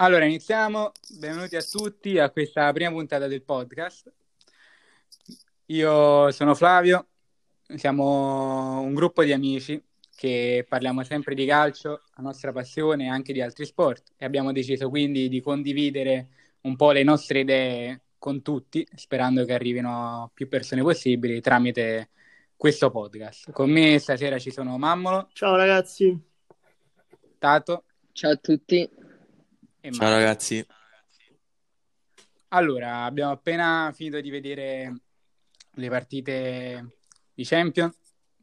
Allora, iniziamo. Benvenuti a tutti a questa prima puntata del podcast. Io sono Flavio, siamo un gruppo di amici che parliamo sempre di calcio, la nostra passione e anche di altri sport e abbiamo deciso quindi di condividere un po' le nostre idee con tutti, sperando che arrivino più persone possibili tramite questo podcast. Con me stasera ci sono Mammolo. Ciao ragazzi. Tato. Ciao a tutti. Ciao ragazzi. Allora, abbiamo appena finito di vedere le partite di Champions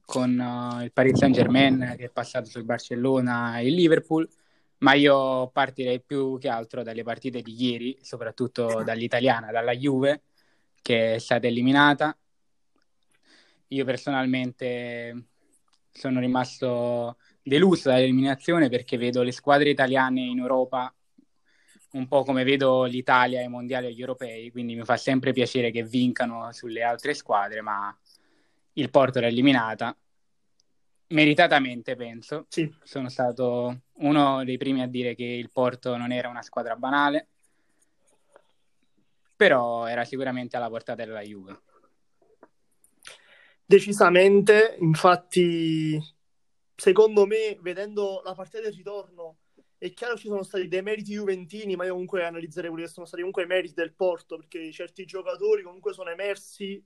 con uh, il Paris Saint Germain che è passato sul Barcellona e il Liverpool, ma io partirei più che altro dalle partite di ieri, soprattutto dall'italiana, dalla Juve, che è stata eliminata. Io personalmente sono rimasto deluso dall'eliminazione perché vedo le squadre italiane in Europa un po' come vedo l'Italia ai mondiali e agli europei, quindi mi fa sempre piacere che vincano sulle altre squadre, ma il Porto l'ha eliminata. Meritatamente, penso. Sì. Sono stato uno dei primi a dire che il Porto non era una squadra banale, però era sicuramente alla portata della Juve. Decisamente, infatti, secondo me, vedendo la partita del ritorno, è chiaro ci sono stati dei meriti juventini, ma io comunque analizzerei quelli che sono stati comunque i meriti del Porto, perché certi giocatori comunque sono emersi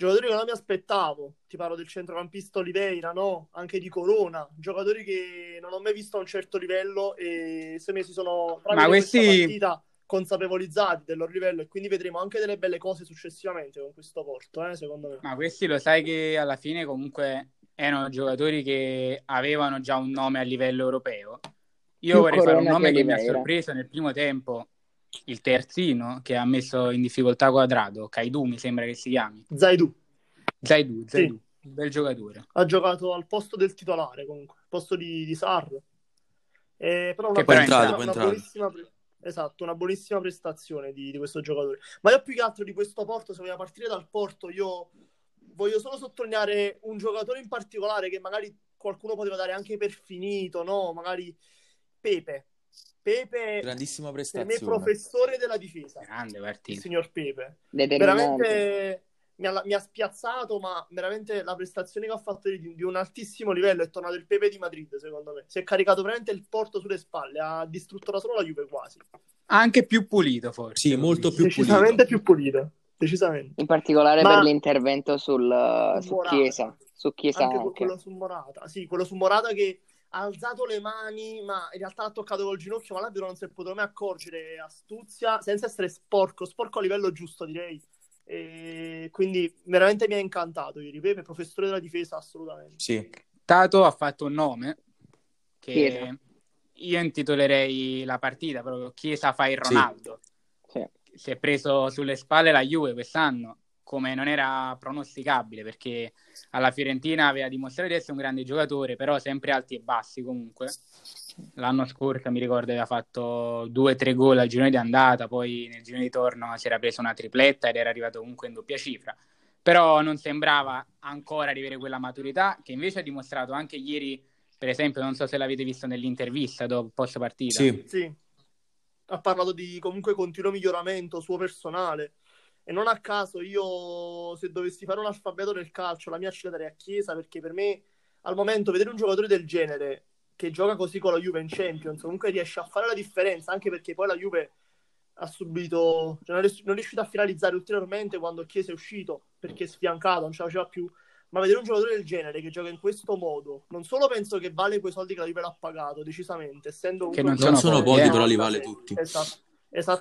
giocatori che non mi aspettavo, ti parlo del centrocampista Oliveira, no? Anche di Corona, giocatori che non ho mai visto a un certo livello e se me si sono Ma questi... partita consapevolizzati del loro livello e quindi vedremo anche delle belle cose successivamente con questo Porto, eh, secondo me. Ma questi lo sai che alla fine comunque erano giocatori che avevano già un nome a livello europeo. Io Più vorrei fare un nome che, che mi ha sorpreso nel primo tempo il terzino che ha messo in difficoltà quadrato, Kaidu mi sembra che si chiami. Zaidu. Zaidu, Zaidu. Sì. bel giocatore. Ha giocato al posto del titolare comunque, al posto di, di Sar. Eh, però una, che buonissima, una buonissima esatto, una buonissima prestazione di, di, questo giocatore. Ma io più che altro di questo Porto, se vogliamo partire dal Porto, io voglio solo sottolineare un giocatore in particolare che magari qualcuno poteva dare anche per finito, no? Magari Pepe. Pepe, grandissima prestazione. Per me, professore della difesa. Grande partita. Il signor Pepe. Veramente mi ha, mi ha, spiazzato, ma veramente la prestazione che ha fatto di, di, un altissimo livello. È tornato il Pepe di Madrid, secondo me. Si è caricato veramente il porto sulle spalle, ha distrutto da solo la Juve quasi. Anche più pulito, forse. Sì, molto più Decisamente pulito. più pulito. Decisamente. In particolare ma... per l'intervento sul, su Chiesa. Su Chiesa anche, anche. quello su Morata. Sì, quello su Morata che ha alzato le mani, ma in realtà ha toccato col ginocchio, ma l'arbitro non si è potuto mai accorgere. Astuzia, senza essere sporco, sporco a livello giusto, direi. E quindi veramente mi ha incantato ieri. Pepe, professore della difesa, assolutamente. Sì. Tato ha fatto un nome che Chiesa. io intitolerei la partita proprio Chiesa fa il Ronaldo. Sì. Sì. Si è preso sulle spalle la Juve quest'anno come non era pronosticabile perché alla Fiorentina aveva dimostrato di essere un grande giocatore, però sempre alti e bassi comunque. L'anno scorso mi ricordo aveva fatto due o tre gol al girone di andata, poi nel girone di torno si era preso una tripletta ed era arrivato comunque in doppia cifra. Però non sembrava ancora di avere quella maturità che invece ha dimostrato anche ieri, per esempio, non so se l'avete visto nell'intervista dopo post partita. Sì. sì. Ha parlato di comunque continuo miglioramento suo personale e non a caso io, se dovessi fare un alfabeto del calcio, la mia ci la darei a Chiesa, perché per me, al momento, vedere un giocatore del genere che gioca così con la Juve in Champions, comunque riesce a fare la differenza, anche perché poi la Juve ha subito, cioè non, è, non è riuscito a finalizzare ulteriormente quando Chiesa è uscito, perché è sfiancato, non ce la faceva più. Ma vedere un giocatore del genere che gioca in questo modo, non solo penso che vale quei soldi che la Juve l'ha pagato, decisamente, essendo che non sono, sono pochi, però li vale tutti. Esatto.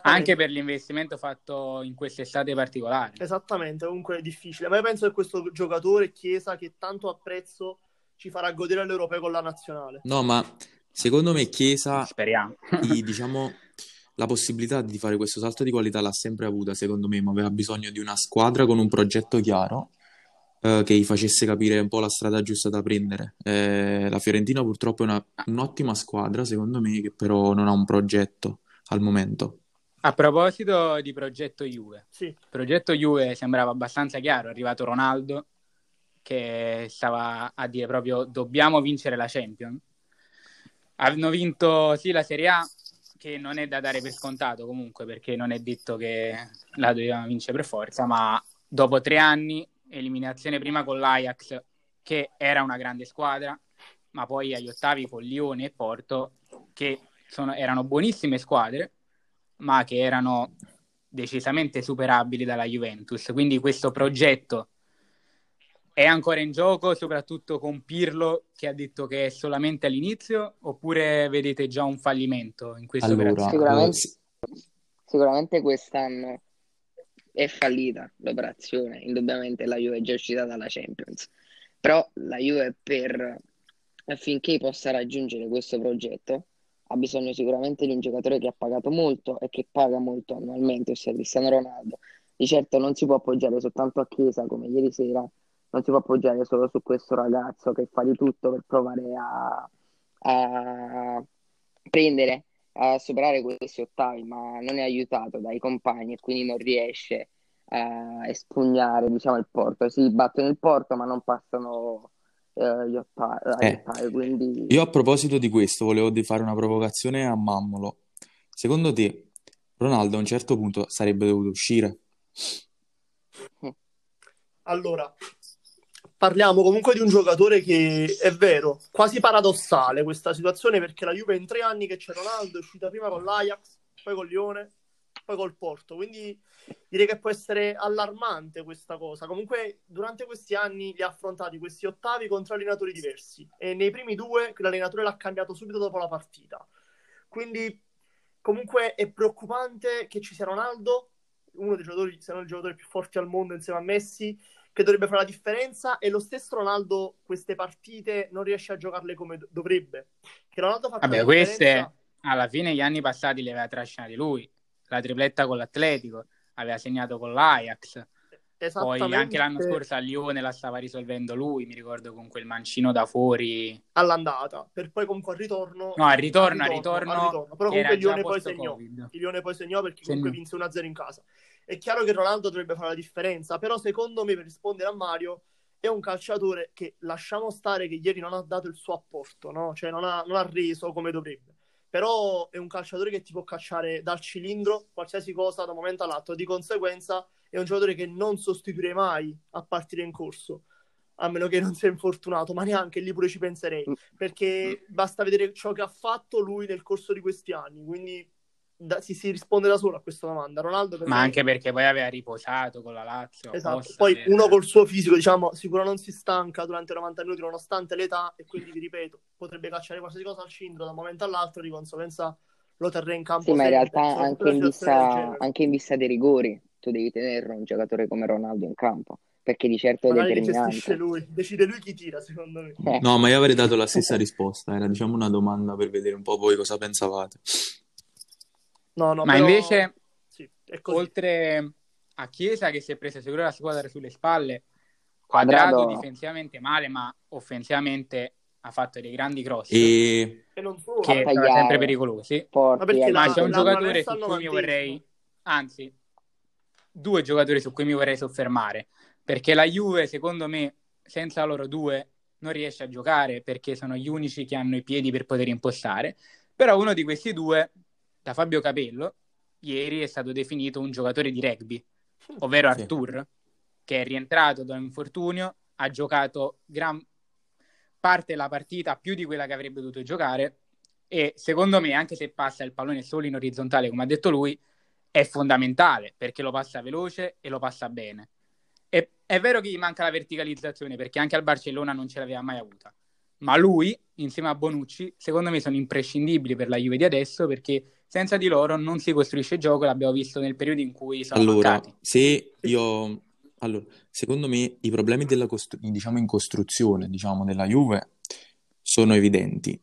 Anche per l'investimento fatto in quest'estate particolare. Esattamente, comunque è difficile. Ma io penso che questo giocatore Chiesa che tanto apprezzo ci farà godere all'Europeo con la nazionale. No, ma secondo me Chiesa speriamo. I, diciamo la possibilità di fare questo salto di qualità l'ha sempre avuta, secondo me, ma aveva bisogno di una squadra con un progetto chiaro eh, che gli facesse capire un po' la strada giusta da prendere. Eh, la Fiorentina purtroppo è una, un'ottima squadra, secondo me, che però non ha un progetto al momento. A proposito di progetto Juve, sì. il progetto Juve sembrava abbastanza chiaro, è arrivato Ronaldo che stava a dire proprio dobbiamo vincere la Champions. Hanno vinto sì la Serie A, che non è da dare per scontato comunque, perché non è detto che la dovevamo vincere per forza, ma dopo tre anni, eliminazione prima con l'Ajax, che era una grande squadra, ma poi agli ottavi con Lione e Porto, che sono, erano buonissime squadre, ma che erano decisamente superabili dalla Juventus. Quindi questo progetto è ancora in gioco, soprattutto con Pirlo che ha detto che è solamente all'inizio, oppure vedete già un fallimento in questa Allora, operazione? Sicuramente, eh, sicuramente quest'anno è fallita l'operazione, indubbiamente la Juve è già uscita dalla Champions, però la Juve per affinché possa raggiungere questo progetto ha bisogno sicuramente di un giocatore che ha pagato molto e che paga molto annualmente, ossia Cristiano Ronaldo. Di certo non si può appoggiare soltanto a Chiesa come ieri sera, non si può appoggiare solo su questo ragazzo che fa di tutto per provare a, a prendere, a superare questi ottavi, ma non è aiutato dai compagni e quindi non riesce a espugnare diciamo, il porto. Si battono il porto, ma non passano eh, agli Eh, ottavi, quindi io a proposito di questo volevo di fare una provocazione a Mammolo. Secondo te, Ronaldo a un certo punto sarebbe dovuto uscire? Allora, parliamo comunque di un giocatore che è vero, quasi paradossale questa situazione perché la Juve in tre anni che c'è Ronaldo è uscita prima con l'Ajax, poi con Lione, poi col Porto, quindi direi che può essere allarmante questa cosa. Comunque durante questi anni li ha affrontati questi ottavi contro allenatori diversi e nei primi due l'allenatore l'ha cambiato subito dopo la partita. Quindi comunque è preoccupante che ci sia Ronaldo, uno dei giocatori, se non il giocatore più forte al mondo insieme a Messi, che dovrebbe fare la differenza e lo stesso Ronaldo queste partite non riesce a giocarle come do- dovrebbe. Che Ronaldo fa Vabbè, la queste alla fine gli anni passati le aveva trascinate lui, la tripletta con l'Atletico, aveva segnato con l'Ajax, poi anche l'anno scorso a Lione la stava risolvendo lui, mi ricordo con quel mancino da fuori. all'andata, per poi comunque al ritorno, No, al ritorno, al al ritorno, ritorno. Però comunque il Lione poi segnò. Il Lione poi segnò perché comunque vinse 1-0 in casa. È chiaro che Ronaldo dovrebbe fare la differenza, però secondo me, per rispondere a Mario, è un calciatore che lasciamo stare che ieri non ha dato il suo apporto, no? Cioè non ha, non ha reso come dovrebbe. Però è un calciatore che ti può cacciare dal cilindro qualsiasi cosa da un momento all'altro. Di conseguenza è un giocatore che non sostituirei mai a partire in corso, a meno che non sia infortunato, ma neanche lì pure ci penserei, perché basta vedere ciò che ha fatto lui nel corso di questi anni, quindi da- si, si risponde da solo a questa domanda. Ronaldo per Ma me- anche perché poi aveva riposato con la Lazio. Esatto. Poi per- uno col suo fisico, diciamo, sicuro non si stanca durante i 90 minuti nonostante l'età e quindi vi ripeto, potrebbe cacciare qualsiasi cosa al cilindro da un momento all'altro, di conseguenza lo terrei in campo Sì, ma in realtà anche in vista, anche in vista dei rigori tu devi tenere un giocatore come Ronaldo in campo, perché di certo è Magari determinante. lui, decide lui chi tira, secondo me. Eh, No, ma io avrei dato la stessa risposta. Era, diciamo, una domanda per vedere un po' voi cosa pensavate. No, no, Ma però- invece, sì, è così. oltre a Chiesa che si è presa sicuro la squadra sulle spalle, Quadrato Quadrado- difensivamente male, ma offensivamente ha fatto dei grandi cross E non che a sono sempre pericolosi. Ma perché eh, la- Ma c'è un giocatore su cui mi 90esimo. vorrei, anzi, due giocatori su cui mi vorrei soffermare, perché la Juve, secondo me, senza loro due non riesce a giocare perché sono gli unici che hanno i piedi per poter impostare. Però uno di questi due, da Fabio Capello, ieri è stato definito un giocatore di rugby, ovvero Sì. Artur, che è rientrato da un infortunio, ha giocato gran parte della partita più di quella che avrebbe dovuto giocare e secondo me, anche se passa il pallone solo in orizzontale, come ha detto lui, è fondamentale perché lo passa veloce e lo passa bene. E, è vero che gli manca la verticalizzazione perché anche al Barcellona non ce l'aveva mai avuta, ma lui, insieme a Bonucci, secondo me sono imprescindibili per la Juve di adesso perché senza di loro non si costruisce gioco, l'abbiamo visto nel periodo in cui sono allora, mancati. se io... Allora, secondo me i problemi della costru- diciamo in costruzione, diciamo, della Juve sono evidenti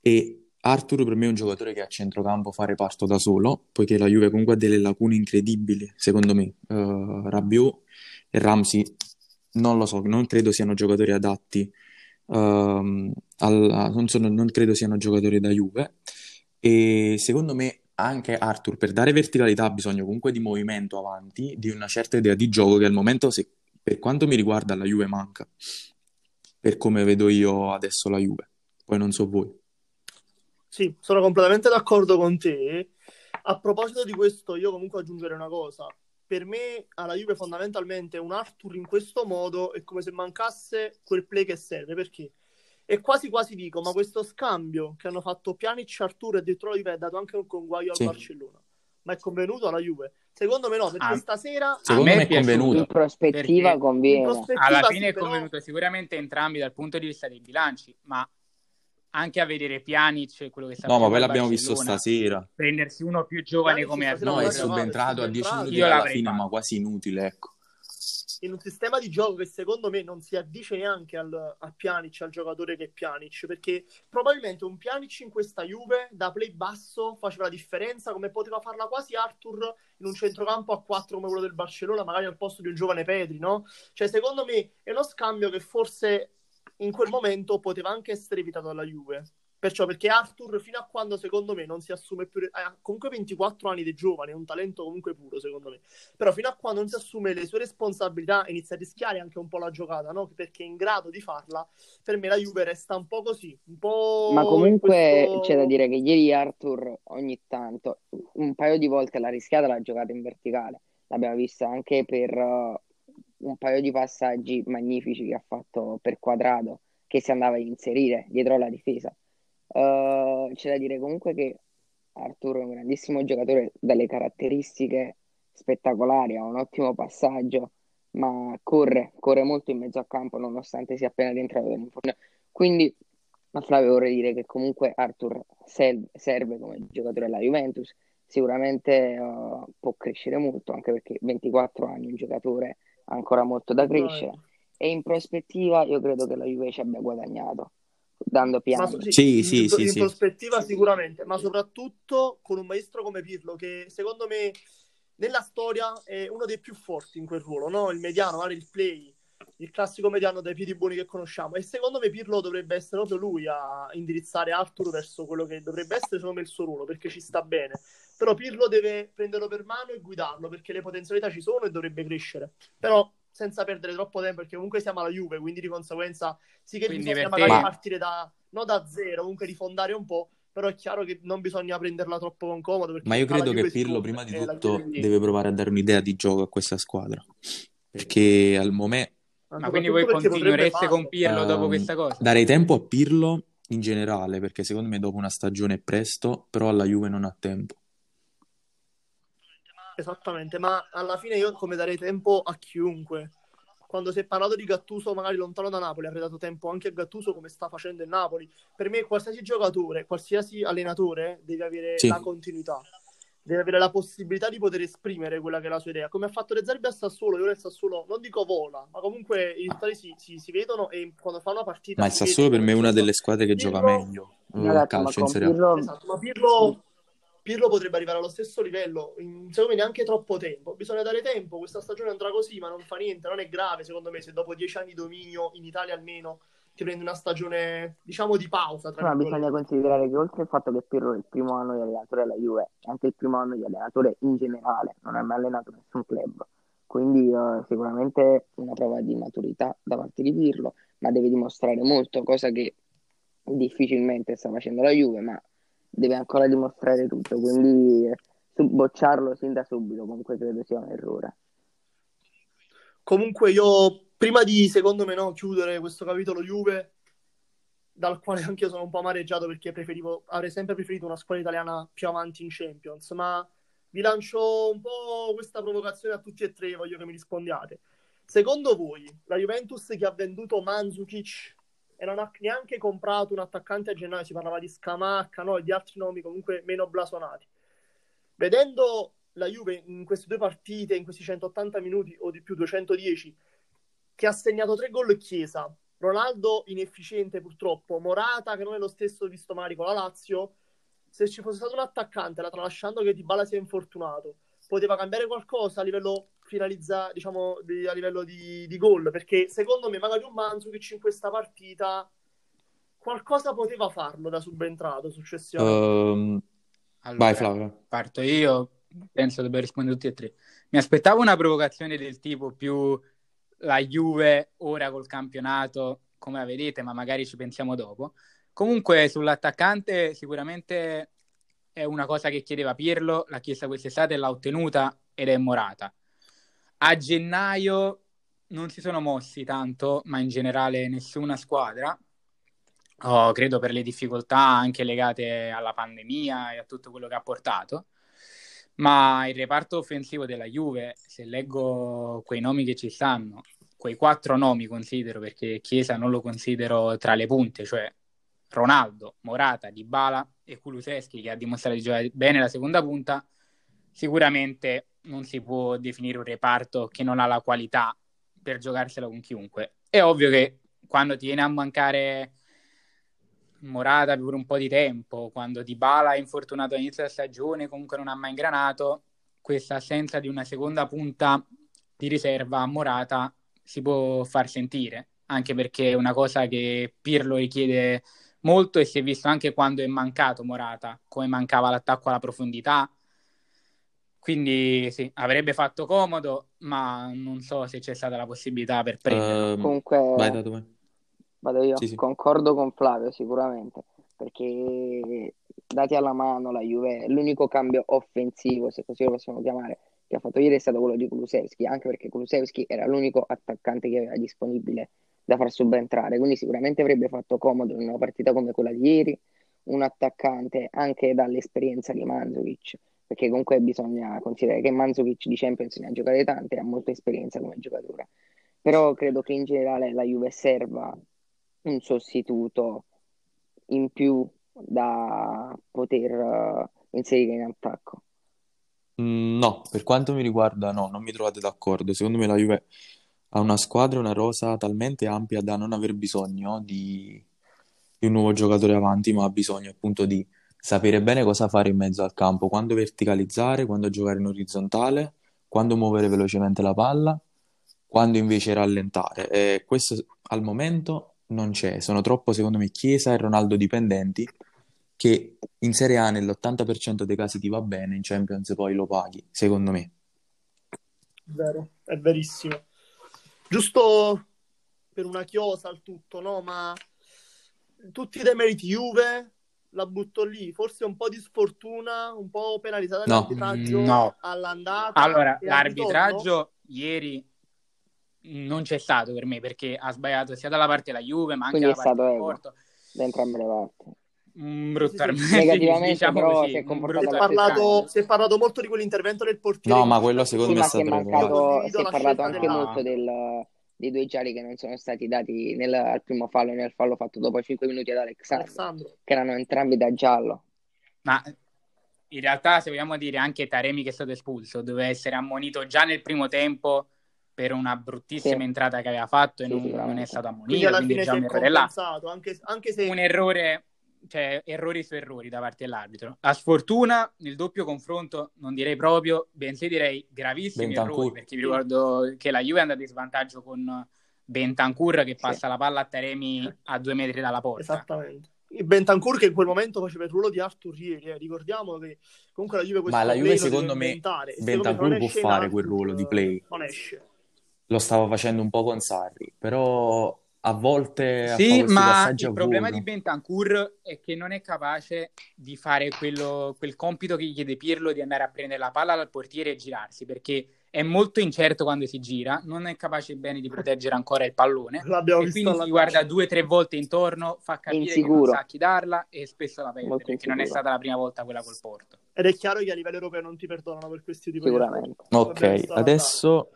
e Arthur per me è un giocatore che a centrocampo fa reparto da solo, poiché la Juve comunque ha delle lacune incredibili, secondo me. Uh, Rabiot e Ramsey non lo so, non credo siano giocatori adatti, ehm, alla- non sono- non credo siano giocatori da Juve e secondo me anche Arthur per dare verticalità ha bisogno comunque di movimento avanti, di una certa idea di gioco che al momento, se- per quanto mi riguarda, la Juve manca, per come vedo io adesso la Juve. Poi non so voi. Sì, sono completamente d'accordo con te. A proposito di questo, io comunque aggiungerei una cosa. Per me, alla Juve, fondamentalmente, un Arthur in questo modo è come se mancasse quel play che serve. Perché? E quasi quasi dico, ma questo scambio che hanno fatto Pjanic, Arthur e addirittura la Juve ha dato anche un conguaglio al Sì. Barcellona. Ma è convenuto alla Juve? Secondo me no, perché Ah, stasera... Secondo me è è convenuto. In prospettiva conviene. prospettiva Alla sì, fine è però- convenuto sicuramente entrambi dal punto di vista dei bilanci, ma anche a vedere Pjanic e quello che sta No, ma poi l'abbiamo visto stasera. prendersi uno più giovane come stasera No, è subentrato a 10 subentrato. minuti l'avrei fine, fatto. ma quasi inutile, ecco. in un sistema di gioco che secondo me non si addice neanche al, a Pjanic, al giocatore che è Pjanic, perché probabilmente un Pjanic in questa Juve da play basso faceva la differenza come poteva farla quasi Arthur in un centrocampo a 4 come quello del Barcellona, magari al posto di un giovane Pedri, no? Cioè secondo me è uno scambio che forse in quel momento poteva anche essere evitato dalla Juve. Perciò perché Arthur fino a quando secondo me non si assume più ha comunque 24 anni di giovane, è un talento comunque puro secondo me. Però fino a quando non si assume le sue responsabilità inizia a rischiare anche un po' la giocata, no? Perché è in grado di farla, per me la Juve resta un po' così, un po' Ma comunque questo- c'è da dire che ieri Arthur ogni tanto, un paio di volte l'ha rischiata la giocata in verticale. L'abbiamo vista anche per uh, un paio di passaggi magnifici che ha fatto per quadrato, che si andava a inserire dietro la difesa. Uh, c'è da dire comunque che Arthur è un grandissimo giocatore dalle caratteristiche spettacolari, ha un ottimo passaggio, ma corre, corre molto in mezzo a campo nonostante sia appena rientrato dall'infortunio. Quindi a Flavio vorrei dire che comunque Arthur serve, serve come giocatore alla Juventus, sicuramente uh, può crescere molto, anche perché 24 anni un giocatore ancora molto da crescere e in prospettiva io credo che la Juve ci abbia guadagnato dando piano. so- sì, Sì, in, sì, sì, in sì. prospettiva sicuramente, ma soprattutto con un maestro come Pirlo che secondo me nella storia è uno dei più forti in quel ruolo, no? Il mediano, magari il play, il classico mediano dai piedi buoni che conosciamo. E secondo me Pirlo dovrebbe essere proprio lui a indirizzare Arthur verso quello che dovrebbe essere secondo me il suo ruolo, perché ci sta bene. Però Pirlo deve prenderlo per mano e guidarlo, perché le potenzialità ci sono e dovrebbe crescere. Però senza perdere troppo tempo, perché comunque siamo alla Juve, quindi di conseguenza sì che Quindi bisogna te- magari Ma- partire da, non da zero, comunque rifondare un po', però è chiaro che non bisogna prenderla troppo con comodo. Ma io credo che Pirlo, prima di tutto, Juve- deve provare a dare un'idea di gioco a questa squadra. Perché al momento Ma quindi voi continuereste con Pirlo dopo Ehm, questa cosa? darei tempo a Pirlo in generale, perché secondo me dopo una stagione è presto, però alla Juve non ha tempo. Esattamente, ma alla fine io come darei tempo a chiunque. Quando si è parlato di Gattuso magari lontano da Napoli, avrei dato tempo anche a Gattuso come sta facendo il Napoli. Per me qualsiasi giocatore, qualsiasi allenatore deve avere Sì. la continuità, deve avere la possibilità di poter esprimere quella che è la sua idea. Come ha fatto De Zerbi a Sassuolo, io nel Sassuolo non dico vola, ma comunque i risultati si, si- si vedono e quando fa una partita... Ma il Sassuolo per me è una gioca. delle squadre che gioca Pirlo- meglio eh, Ragazzi, ma calcio in Serie A. Pirlo Esatto, ma Pirlo, Pirlo potrebbe arrivare allo stesso livello, in, secondo me neanche troppo tempo. Bisogna dare tempo, questa stagione andrà così, ma non fa niente, non è grave secondo me se dopo dieci anni di dominio, in Italia almeno, ti prendi una stagione, diciamo, di pausa. Tra Ma virgolette. bisogna considerare che oltre al fatto che Pirlo è il primo anno di allenatore alla Juve, è anche il primo anno di allenatore in generale, non ha mai allenato nessun club. Quindi eh, sicuramente una prova di maturità da parte di Pirlo, ma deve dimostrare molto, cosa che difficilmente sta facendo la Juve, ma deve ancora dimostrare tutto. Quindi bocciarlo sin da subito comunque credo sia un errore. Comunque io, prima di, secondo me, no, chiudere questo capitolo Juve, dal quale anche io sono un po' amareggiato perché preferivo, avrei sempre preferito una squadra italiana più avanti in Champions, ma vi lancio un po' questa provocazione a tutti e tre, voglio che mi rispondiate. Secondo voi, la Juventus che ha venduto Mandzukic e non ha neanche comprato un attaccante a gennaio, si parlava di Scamacca, no, e di altri nomi comunque meno blasonati. Vedendo la Juve in queste due partite, in questi 180 minuti o di più 210, che ha segnato tre gol Chiesa, Ronaldo inefficiente purtroppo, Morata che non è lo stesso visto magari con la Lazio, se ci fosse stato un attaccante, la tralasciando che Dybala si è infortunato, poteva cambiare qualcosa a livello finalizza, diciamo, di- a livello di, di gol, perché secondo me magari un Mandzukic in questa partita qualcosa poteva farlo da subentrato successivamente. Ehm, Allora, vai Flavio. Parto io, penso dobbiamo rispondere tutti e tre. Mi aspettavo una provocazione del tipo più la Juve ora col campionato, come la vedete, ma magari ci pensiamo dopo. Comunque sull'attaccante sicuramente è una cosa che chiedeva Pirlo, l'ha chiesta quest'estate e l'ha ottenuta ed è Morata. A gennaio non si sono mossi tanto, ma in generale nessuna squadra. Oh, credo per le difficoltà anche legate alla pandemia e a tutto quello che ha portato. Ma il reparto offensivo della Juve, se leggo quei nomi che ci stanno, quei quattro nomi considero perché Chiesa non lo considero tra le punte, cioè Ronaldo, Morata, Dybala e Kuluseschi che ha dimostrato di giocare bene la seconda punta, sicuramente non si può definire un reparto che non ha la qualità per giocarsela con chiunque. È ovvio che quando ti viene a mancare Morata per un po' di tempo, quando Dybala è infortunato all'inizio della stagione, comunque non ha mai ingranato, questa assenza di una seconda punta di riserva a Morata si può far sentire, anche perché è una cosa che Pirlo richiede molto e si è visto anche quando è mancato Morata, come mancava l'attacco alla profondità. Quindi sì, avrebbe fatto comodo, ma non so se c'è stata la possibilità per prenderlo. Ehm, Comunque, vai da dove? vado io, Sì, sì. concordo con Flavio sicuramente, perché dati alla mano la Juve, l'unico cambio offensivo, se così lo possiamo chiamare, che ha fatto ieri è stato quello di Kulusevski, anche perché Kulusevski era l'unico attaccante che aveva disponibile da far subentrare, quindi sicuramente avrebbe fatto comodo in una partita come quella di ieri un attaccante anche dall'esperienza di Mandzukic, perché comunque bisogna considerare che Mandzukic di Champions ne ha giocate tante ha molta esperienza come giocatore, però credo che in generale la Juve serva un sostituto in più da poter eh, inserire in attacco. Mm, No, per quanto mi riguarda, no, non mi trovate d'accordo. Secondo me la Juve ha una squadra, una rosa talmente ampia da non aver bisogno di, di un nuovo giocatore avanti, ma ha bisogno appunto di sapere bene cosa fare in mezzo al campo, quando verticalizzare, quando giocare in orizzontale, quando muovere velocemente la palla, quando invece rallentare. E questo al momento non c'è. Sono troppo, secondo me, Chiesa e Ronaldo dipendenti che in Serie A nell'80% dei casi ti va bene, in Champions poi lo paghi, secondo me. Vero, è verissimo. Giusto per una chiosa al tutto, no? Ma tutti i demeriti Juve la butto lì. Forse un po' di sfortuna, un po' penalizzata No. dall'arbitraggio No. all'andata. Allora, l'arbitraggio ieri non c'è stato per me perché ha sbagliato sia dalla parte della Juve ma anche Quindi dalla parte del. Porto. da entrambe le parti. Un brutto Sì, sì, Negativamente, diciamo però, così, si è comportato Si è, parlato, si è parlato molto di quell'intervento del portiere. No, ma quello secondo me è Sì, si è stato mancato, si è la parlato anche della- molto del- dei due gialli che non sono stati dati nel, al primo fallo e nel fallo fatto dopo 5 minuti ad Alexandro, Alessandro. che erano entrambi da giallo. Ma in realtà, se vogliamo dire, anche Taremi che è stato espulso, doveva essere ammonito già nel primo tempo per una bruttissima Sì. entrata che aveva fatto e Sì, non, non è stato Quindi ammonito, alla quindi fine già si un è compensato, anche, anche se Un errore, cioè errori su errori da parte dell'arbitro. La sfortuna nel doppio confronto non direi proprio, bensì direi gravissimi Bentancur. errori, perché vi ricordo che la Juve è andata in svantaggio con Bentancur che Sì. passa la palla a Taremi a due metri dalla porta. Esattamente. Bentancur che in quel momento faceva il ruolo di Arthur Rieri, eh. ricordiamo che comunque la Juve Ma la Juve, secondo me, inventare. Secondo me Bentancur può fare quel ruolo di eh, play. Non esce. Lo stava facendo un po' con Sarri, però a volte Sì, ma il problema vuoto. di Bentancur è che non è capace di fare quello- quel compito che gli chiede Pirlo di andare a prendere la palla dal portiere e girarsi, perché è molto incerto quando si gira, non è capace bene di proteggere ancora il pallone L'abbiamo e visto quindi si guarda due o tre volte intorno, fa capire che non insicuro. sa a chi darla e spesso la perde, Molto perché non è insicuro. stata la prima volta quella col Porto. Ed è chiaro che a livello europeo non ti perdonano per questi tipi di. Sicuramente. Ok, adesso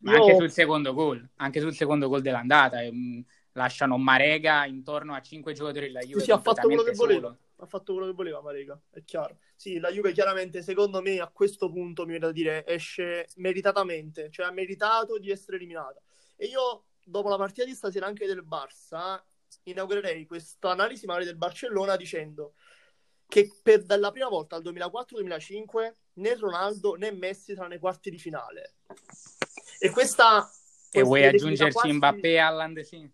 Ma anche sul secondo gol, anche sul secondo gol dell'andata, ehm, lasciano Marega intorno a cinque giocatori della Juve Sì, sì, ha fatto quello che completamente voleva. solo. Ha fatto quello che voleva, Marega, è chiaro. Sì, la Juve chiaramente, secondo me, a questo punto, mi viene da dire, esce meritatamente, cioè ha meritato di essere eliminata. E io, dopo la partita di stasera anche del Barça, inaugurerei questa analisi magari del Barcellona dicendo che per, dalla prima volta al 2004-2005 né Ronaldo né Messi saranno nei quarti di finale. E questa... E vuoi aggiungerci quasi- Mbappé e Haaland? Sì.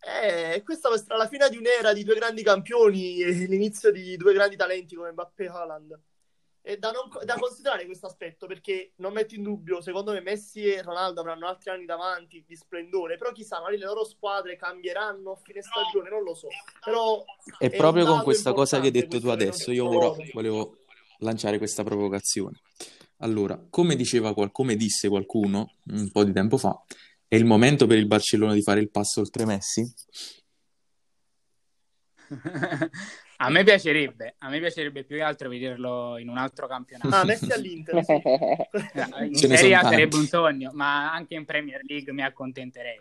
eh, questa sarà la fine di un'era di due grandi campioni e l'inizio di due grandi talenti come Mbappé e Haaland. è da, non, da considerare questo aspetto perché non metto in dubbio, secondo me Messi e Ronaldo avranno altri anni davanti di splendore, però chissà, magari le loro squadre cambieranno a fine stagione, non lo so. Però è proprio con questa cosa che hai detto tu adesso, io ora volevo lanciare questa provocazione. Allora, come diceva come disse qualcuno un po' di tempo fa, è il momento per il Barcellona di fare il passo oltre Messi? A me piacerebbe, a me piacerebbe più che altro vederlo in un altro campionato. Ah, Messi all'Inter. Sì. in Serie A sarebbe un sogno, ma anche in Premier League mi accontenterei.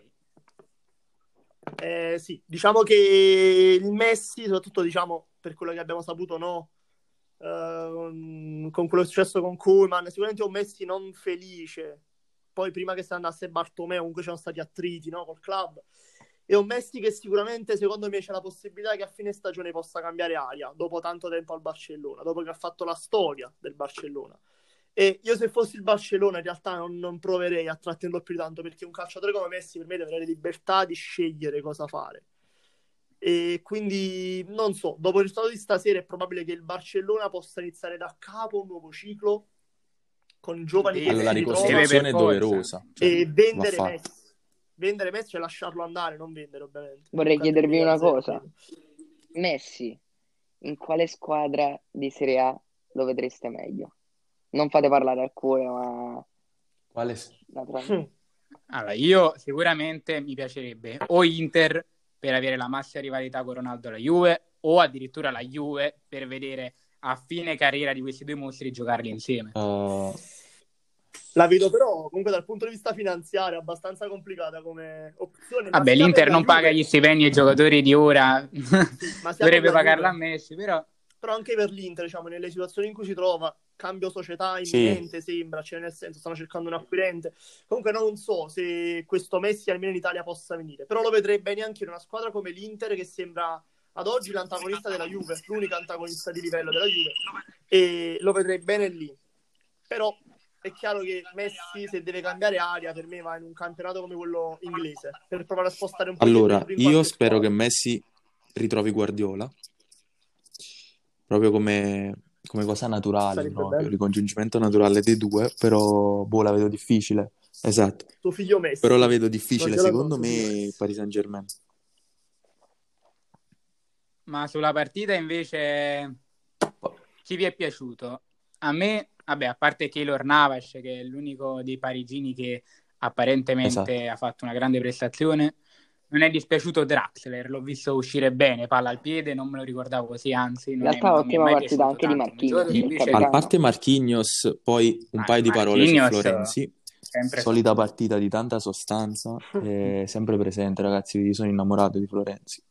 Eh, sì, diciamo che il Messi, soprattutto diciamo per quello che abbiamo saputo, no? Uh, con quello successo con Koeman, sicuramente un Messi non felice. Poi prima che se andasse Bartomeu, comunque c'erano stati attriti no? col club è un Messi che sicuramente secondo me c'è la possibilità che a fine stagione possa cambiare aria dopo tanto tempo al Barcellona, dopo che ha fatto la storia del Barcellona. E io se fossi il Barcellona in realtà non, non proverei a trattenerlo più tanto perché un calciatore come Messi per me deve avere libertà di scegliere cosa fare. E quindi non so, dopo il risultato di stasera è probabile che il Barcellona possa iniziare da capo un nuovo ciclo con giovani allora, la ricostruzione è doverosa cioè, e vendere Messi vendere Messi e lasciarlo andare, non vendere ovviamente. Vorrei chiedervi una cosa. Messi, in quale squadra di Serie A lo vedreste meglio? Non fate parlare al cuore, ma... Quale? Allora, io sicuramente mi piacerebbe o Inter per avere la massima rivalità con Ronaldo e la Juve o addirittura la Juve per vedere a fine carriera di questi due mostri giocarli insieme. Uh, la vedo però comunque dal punto di vista finanziario abbastanza complicata come opzione. Vabbè, l'Inter non paga gli stipendi ai giocatori di ora, sì, dovrebbe pagarla a Messi, però... Però anche per l'Inter, diciamo, nelle situazioni in cui si trova, cambio società imminente sì. sembra, cioè nel senso stanno cercando un acquirente. Comunque non so se questo Messi almeno in Italia possa venire, però lo vedrei bene anche in una squadra come l'Inter che sembra ad oggi l'antagonista della Juve, l'unica antagonista di livello della Juve, e lo vedrei bene lì. Però è chiaro che Messi se deve cambiare aria per me va in un campionato come quello inglese per provare a spostare un po' allora io spero squadra. che Messi ritrovi Guardiola proprio come, come cosa naturale no? il ricongiungimento naturale dei due però boh la vedo difficile esatto suo figlio Messi però la vedo difficile secondo me il Paris Saint Germain ma sulla partita invece chi vi è piaciuto? A me Vabbè, a parte Keylor Navas, che è l'unico dei parigini che apparentemente esatto. ha fatto una grande prestazione. Non è dispiaciuto Draxler, l'ho visto uscire bene, palla al piede, non me lo ricordavo così, anzi. In realtà, è, ottima partita anche tanto. di Marchignos. A parte Marchignos, poi un ah, paio di parole su Florenzi. Solita partita di tanta sostanza, sempre presente, ragazzi. Io sono innamorato di Florenzi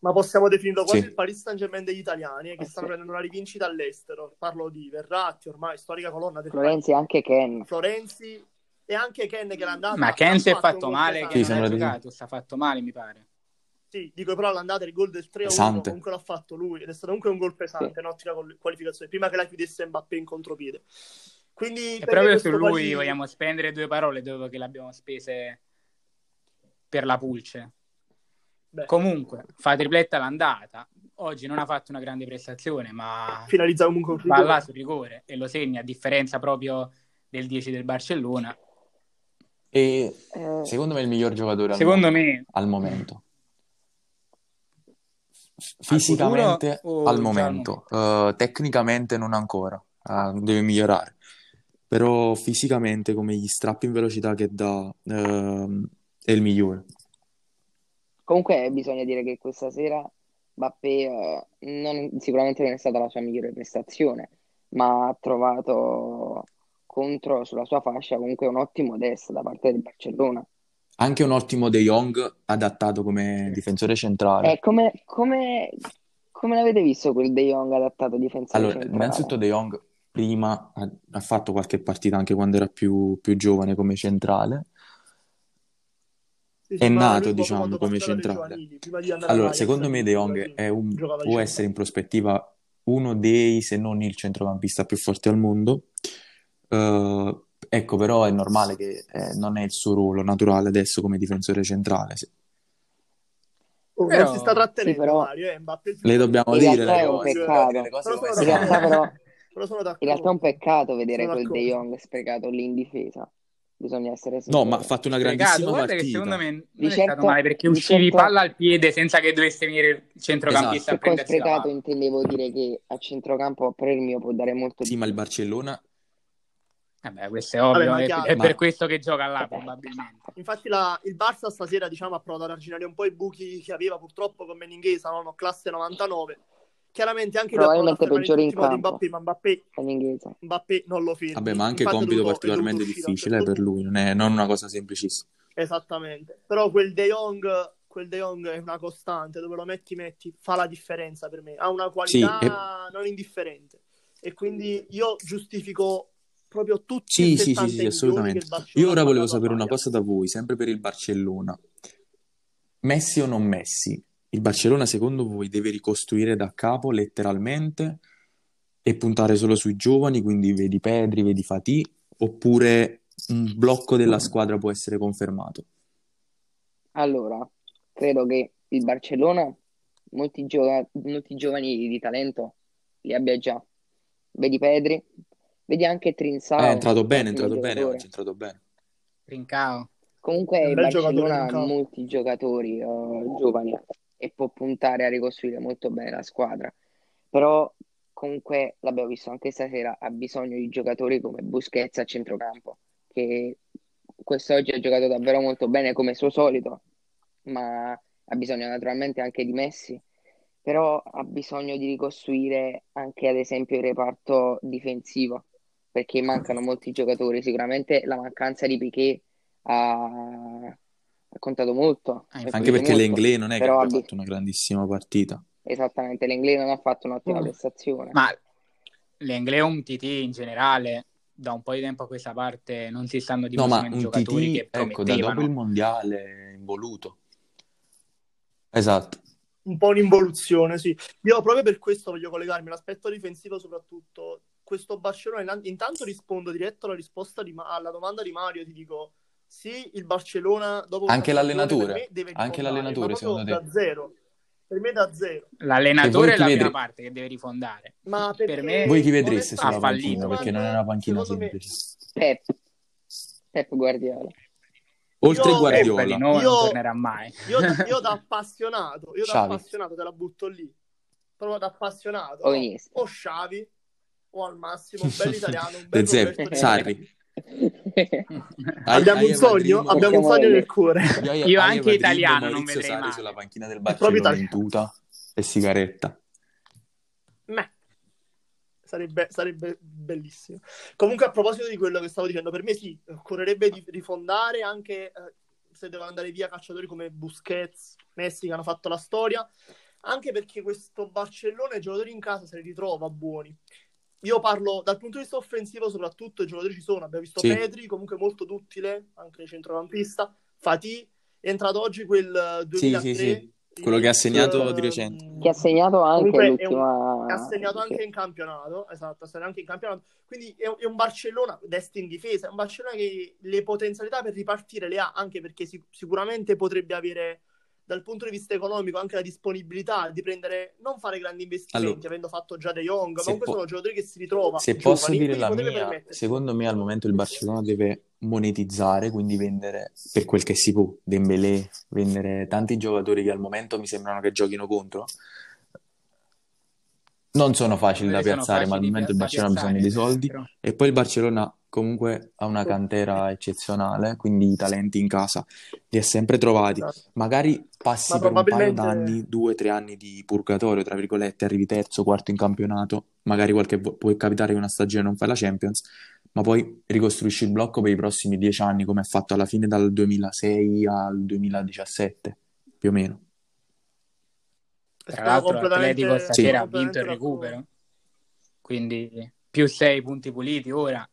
ma possiamo definirlo quasi sì. il Paris Saint Germain degli italiani eh, che eh, stanno sì. prendendo una rivincita all'estero. Parlo di Verratti, ormai storica colonna del Florenzi e anche Ken. Florenzi e anche Ken che l'ha andato. Ma Ken si è fatto male, che sì, non ha giocato, sta fatto male mi pare. Sì, dico però l'andata il gol del 3-1 comunque l'ha fatto lui ed è stato comunque un gol pesante sì. in ottica qualificazione, prima che la chiudesse Mbappé in contropiede. Quindi e proprio su lui quasi... vogliamo spendere due parole dopo che l'abbiamo spese per la pulce. Beh. Comunque, fa tripletta l'andata. Oggi non ha fatto una grande prestazione, ma finalizza comunque un va là sul rigore e lo segna a differenza proprio del 10 del Barcellona. E secondo me è il miglior giocatore secondo al, me... al momento. Fisicamente al, al momento, uh, tecnicamente non ancora, uh, deve migliorare. Però fisicamente, come gli strappi in velocità che dà, uh, è il migliore. Comunque bisogna dire che questa sera Mbappé eh, non, sicuramente non è stata la sua migliore prestazione, ma ha trovato contro sulla sua fascia comunque un ottimo destro da parte del Barcellona. Anche un ottimo De Jong adattato come difensore centrale. Eh, come, come, come l'avete visto quel De Jong adattato difensore allora, centrale? Innanzitutto De Jong prima ha, ha fatto qualche partita anche quando era più, più giovane come centrale è nato, diciamo, come centrale. Allora, secondo me De Jong è un, può essere in prospettiva uno dei, se non il centrocampista più forte al mondo. Uh, ecco, però è normale che eh, non è il suo ruolo naturale adesso come difensore centrale. Sì. Oh, Però- non si sta trattenendo Sì, però- Mario, eh, Mbappé Le dobbiamo In dire realtà le è un cose, peccato. le cose Però sono In realtà però, Però sono d'accordo. in realtà è un peccato vedere Sono quel De d'accordo. Jong sprecato lì in difesa. Bisogna essere No, sinceri. ma ha fatto una grandissima guarda che partita. secondo me non Di è certo- stato male perché uscivi certo- palla al piede senza che dovesse venire il centrocampista Esatto. a poi prendersi la sprecato palla. intendevo dire che a centrocampo a mio può dare molto Sì, di ma il. Barcellona Vabbè, questo è ovvio, Vabbè, è, chiaro. è Ma- per questo che gioca là probabilmente. Infatti la- il Barça stasera diciamo, ha provato ad arginare un po' i buchi che aveva purtroppo con Meninghesa, no? classe 99. Chiaramente anche Probabilmente peggiore in campo. Mbappé, ma Mbappé. Mbappé non lo ferma. Vabbè, ma anche Infatti compito particolarmente difficile per lui, non è non una cosa semplicissima. Esattamente. Però quel De Jong, quel De Jong è una costante, dove lo metti, metti, fa la differenza per me. Ha una qualità Sì, non indifferente. E quindi io giustifico proprio tutti Sì, i sì, sì, 70 sì, assolutamente. Io ora volevo sapere una cosa da voi, sempre per il Barcellona. Messi o non Messi? Il Barcellona, secondo voi, deve ricostruire da capo letteralmente e puntare solo sui giovani, quindi vedi Pedri, vedi Fatih, oppure un blocco della squadra può essere confermato? Allora, credo che il Barcellona molti, gioca- molti giovani di talento li abbia già. Vedi Pedri, vedi anche Eh, è Trincao, entrato bene, è entrato bene oggi, è entrato bene. Trincao. Comunque il Barcellona ha Trincao. molti giocatori eh, giovani e può puntare a ricostruire molto bene la squadra. Però comunque l'abbiamo visto anche stasera, ha bisogno di giocatori come Busquets a centrocampo, che quest'oggi ha giocato davvero molto bene come suo solito, ma ha bisogno naturalmente anche di Messi, però ha bisogno di ricostruire anche ad esempio il reparto difensivo, perché mancano molti giocatori, sicuramente la mancanza di Piqué ha, ha contato molto, Ah. Anche perché molto, l'Englè non è che però abbia ha fatto una grandissima partita. esattamente, l'Inglese non ha fatto un'ottima Mm. prestazione. Ma l'Englè un TT in generale, da un po' di tempo a questa parte, non si stanno No, ma dimostrando un giocatori che TT, ecco, da dopo il promettevano. mondiale involuto. Esatto. un po' un'involuzione, sì. Io proprio per questo voglio collegarmi all'aspetto difensivo soprattutto. Questo Barcellona, intanto rispondo diretto alla risposta di Ma- alla domanda di Mario, ti dico sì, il Barcellona dopo Anche l'allenatore? Anche l'allenatore, secondo te? da zero. Per me da zero. L'allenatore è la prima vedre- parte che deve rifondare. Ma Per perché me Voi chi vedreste sulla ha fallito. panchina? Perché non è una panchina secondo me- semplice. Pep, Pep Guardiola. Oltre Io- Guardiola. Di noi Io- non tornerà mai. Io, da- io da appassionato, io da appassionato te la butto lì. Proprio da appassionato. O no? Xavi, o al massimo un bel italiano, un bel Roberto Sarri. Abbiamo un sogno, abbiamo un sogno nel cuore. Io, Io a anche Madrid italiano non vedrei Sarri male. sulla panchina del Barcellona in tuta e sigaretta. Meh. Sarebbe, sarebbe bellissimo. Comunque, a proposito di quello che stavo dicendo, per me sì, occorrerebbe di rifondare anche eh, se devono andare via calciatori come Busquets, Messi che hanno fatto la storia, anche perché questo Barcellona i giocatori in casa se li ritrova buoni. Io parlo dal punto di vista offensivo, soprattutto i giocatori ci sono. Abbiamo visto Sì. Pedri, comunque molto duttile, anche centrocampista. Fatih è entrato oggi quel eh, 2003. Sì, sì, sì. Quello che ha segnato di recente. ehm, Che ha segnato anche Comunque l'ultima... ha segnato anche in campionato, esatto, ha segnato anche in campionato. Quindi è, è un Barcellona destro in difesa, è un Barcellona che le potenzialità per ripartire le ha, anche perché sic- sicuramente potrebbe avere dal punto di vista economico anche la disponibilità di prendere, non fare grandi investimenti, Allora, avendo fatto già De Jong, ma se comunque po- sono giocatori che si ritrova Se giovani, posso dire la mia, secondo me al momento il Barcellona deve monetizzare, quindi vendere per quel che si può, Dembélé, vendere tanti giocatori che al momento mi sembrano che giochino contro. Non sono facili da piazzare, ma al momento il Barcellona ha bisogno di soldi. però. E poi il Barcellona comunque ha una cantera eccezionale, quindi i talenti in casa li ha sempre trovati. Esatto. Magari passi Ma per un paio probabilmente- d'anni, due o tre anni di purgatorio, tra virgolette, arrivi terzo, quarto in campionato, magari qualche vo- può capitare che una stagione non fai la Champions, ma poi ricostruisci il blocco per i prossimi dieci anni, come ha fatto alla fine dal 2006 al 2017, più o meno. Tra l'altro completamente- l'Atletico stasera ha sono vinto il recupero, quindi più sei punti puliti ora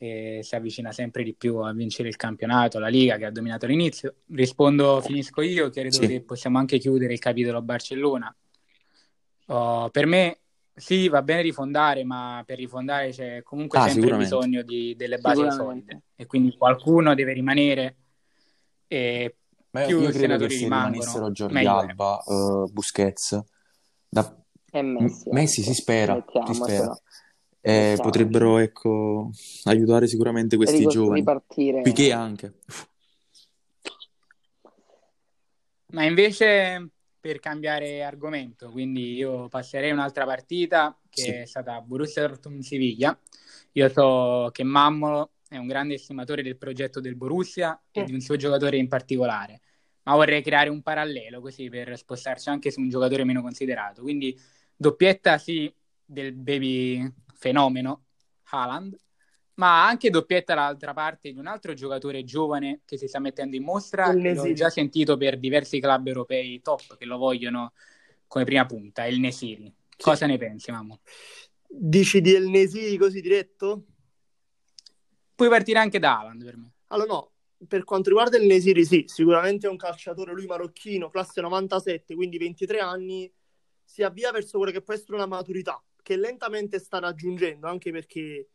e si avvicina sempre di più a vincere il campionato, la Liga che ha dominato all'inizio. Rispondo, finisco io, credo Sì. che possiamo anche chiudere il capitolo Barcellona. Oh, per me sì, va bene rifondare, ma per rifondare c'è comunque Ah, sempre bisogno di- delle basi solide e quindi qualcuno deve rimanere e Beh, più io credo che senatori se rimangono, rimanessero meglio è. Alba, eh, Busquets, da- E Messi, M- Messi ecco. si spera, si spera. Eh, potrebbero, ecco, aiutare sicuramente questi giovani. ripartire. Piqué anche. Ma invece per cambiare argomento, quindi io passerei a un'altra partita che Sì. è stata Borussia Dortmund-Siviglia. Io so che Mammolo è un grande estimatore del progetto del Borussia e di un suo giocatore in particolare, ma vorrei creare un parallelo così per spostarci anche su un giocatore meno considerato. Quindi doppietta sì del baby fenomeno Haaland, ma anche doppietta dall'altra parte di un altro giocatore giovane che si sta mettendo in mostra. L'ho Nesiri. già sentito per diversi club europei top che lo vogliono come prima punta, il Nesiri. Cosa ne pensi, Mammo? Dici di El Nesiri così diretto? Puoi partire anche da Haaland per me. Allora no, per quanto riguarda il Nesiri sì, sicuramente è un calciatore, lui marocchino, classe 97, quindi 23 anni, si avvia verso quella che può essere una maturità, che lentamente sta raggiungendo, anche perché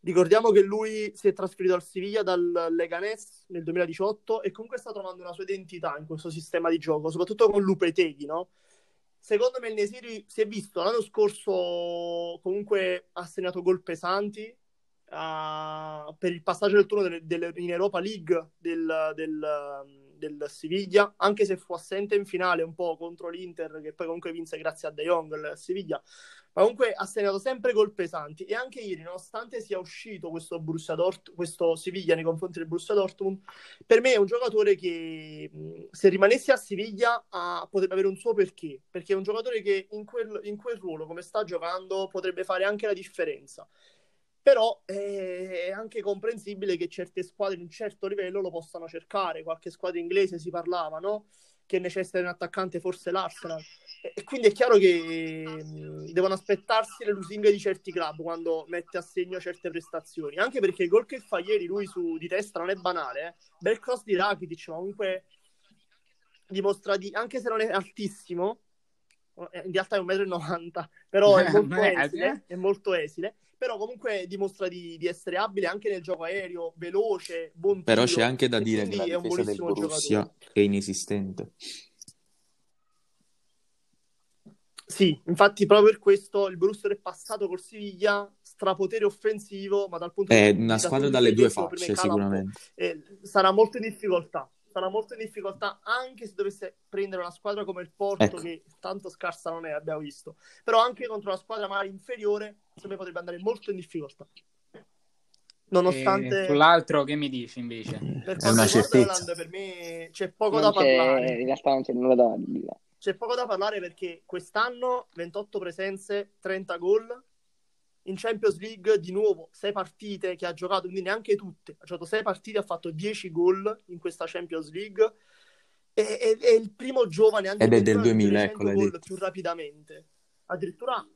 ricordiamo che lui si è trasferito al Siviglia dal Leganés nel 2018 e comunque sta trovando una sua identità in questo sistema di gioco, soprattutto con Lupeteghi, no? Secondo me il Nesiri si è visto l'anno scorso comunque ha segnato gol pesanti, uh, per il passaggio del turno del, del, in Europa League del, del, del, Siviglia, anche se fu assente in finale un po' contro l'Inter, che poi comunque vinse grazie a De Jong il Siviglia, ma comunque ha segnato sempre gol pesanti. E anche ieri, nonostante sia uscito questo, Dort- questo Siviglia nei confronti del Borussia Dortmund, per me è un giocatore che se rimanesse a Siviglia ah, potrebbe avere un suo perché, perché è un giocatore che in quel, in quel ruolo, come sta giocando, potrebbe fare anche la differenza però è anche comprensibile che certe squadre di un certo livello lo possano cercare. Qualche squadra inglese si parlava, no? Che necessita di un attaccante, forse l'Arsenal. E quindi è chiaro che mh, devono aspettarsi le lusinghe di certi club quando mette a segno certe prestazioni. Anche perché il gol che fa ieri lui su, di testa non è banale. Eh? Bel cross di Rakitic, ma comunque dimostra di, anche se non è altissimo, in realtà è 1,90 m, però è molto esile, è molto esile però comunque dimostra di, di, essere abile anche nel gioco aereo, veloce, buon tiro. Però c'è anche da dire che la difesa del Borussia giocatore. è inesistente. Sì, infatti proprio per questo il Borussia è passato col Siviglia, strapotere offensivo, ma dal punto di È vista una squadra dalle due facce sicuramente. Eh, sarà molto in difficoltà, sarà molto in difficoltà anche se dovesse prendere una squadra come il Porto ecco. che tanto scarsa non è, abbiamo visto. Però anche contro una squadra magari inferiore, secondo me potrebbe andare molto in difficoltà. Nonostante... E sull'altro che mi dici invece? Per è una certezza. Per me c'è poco non da parlare. In realtà non c'è nulla da dire. C'è poco da parlare perché quest'anno 28 presenze, 30 gol. In Champions League di nuovo 6 partite che ha giocato, quindi neanche tutte. Ha giocato 6 partite, ha fatto 10 gol in questa Champions League. E, è, è il primo giovane anche Ed è del 2000, ecco, gol più rapidamente. Addirittura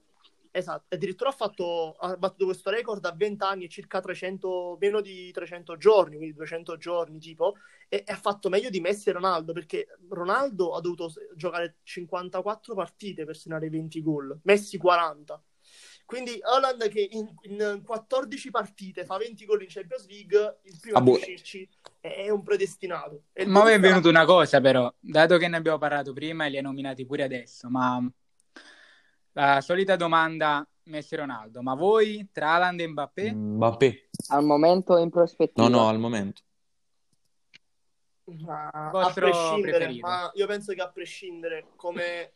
Esatto, addirittura ha, fatto, ha battuto questo record a 20 anni e circa 300, meno di 300 giorni, quindi 200 giorni tipo, e, e, ha fatto meglio di Messi e Ronaldo, perché Ronaldo ha dovuto giocare 54 partite per segnare 20 gol, Messi 40. Quindi Holland che in, in 14 partite fa 20 gol in Champions League, il primo ah, a riuscirci è, è un predestinato. Ma mi è venuta una cosa però, dato che ne abbiamo parlato prima e li hai nominati pure adesso, ma la solita domanda Messi Ronaldo, ma voi tra Haaland e Mbappé? Mbappé. Al momento in prospettiva? No, no, al momento. Ma a prescindere, ma io penso che a prescindere, come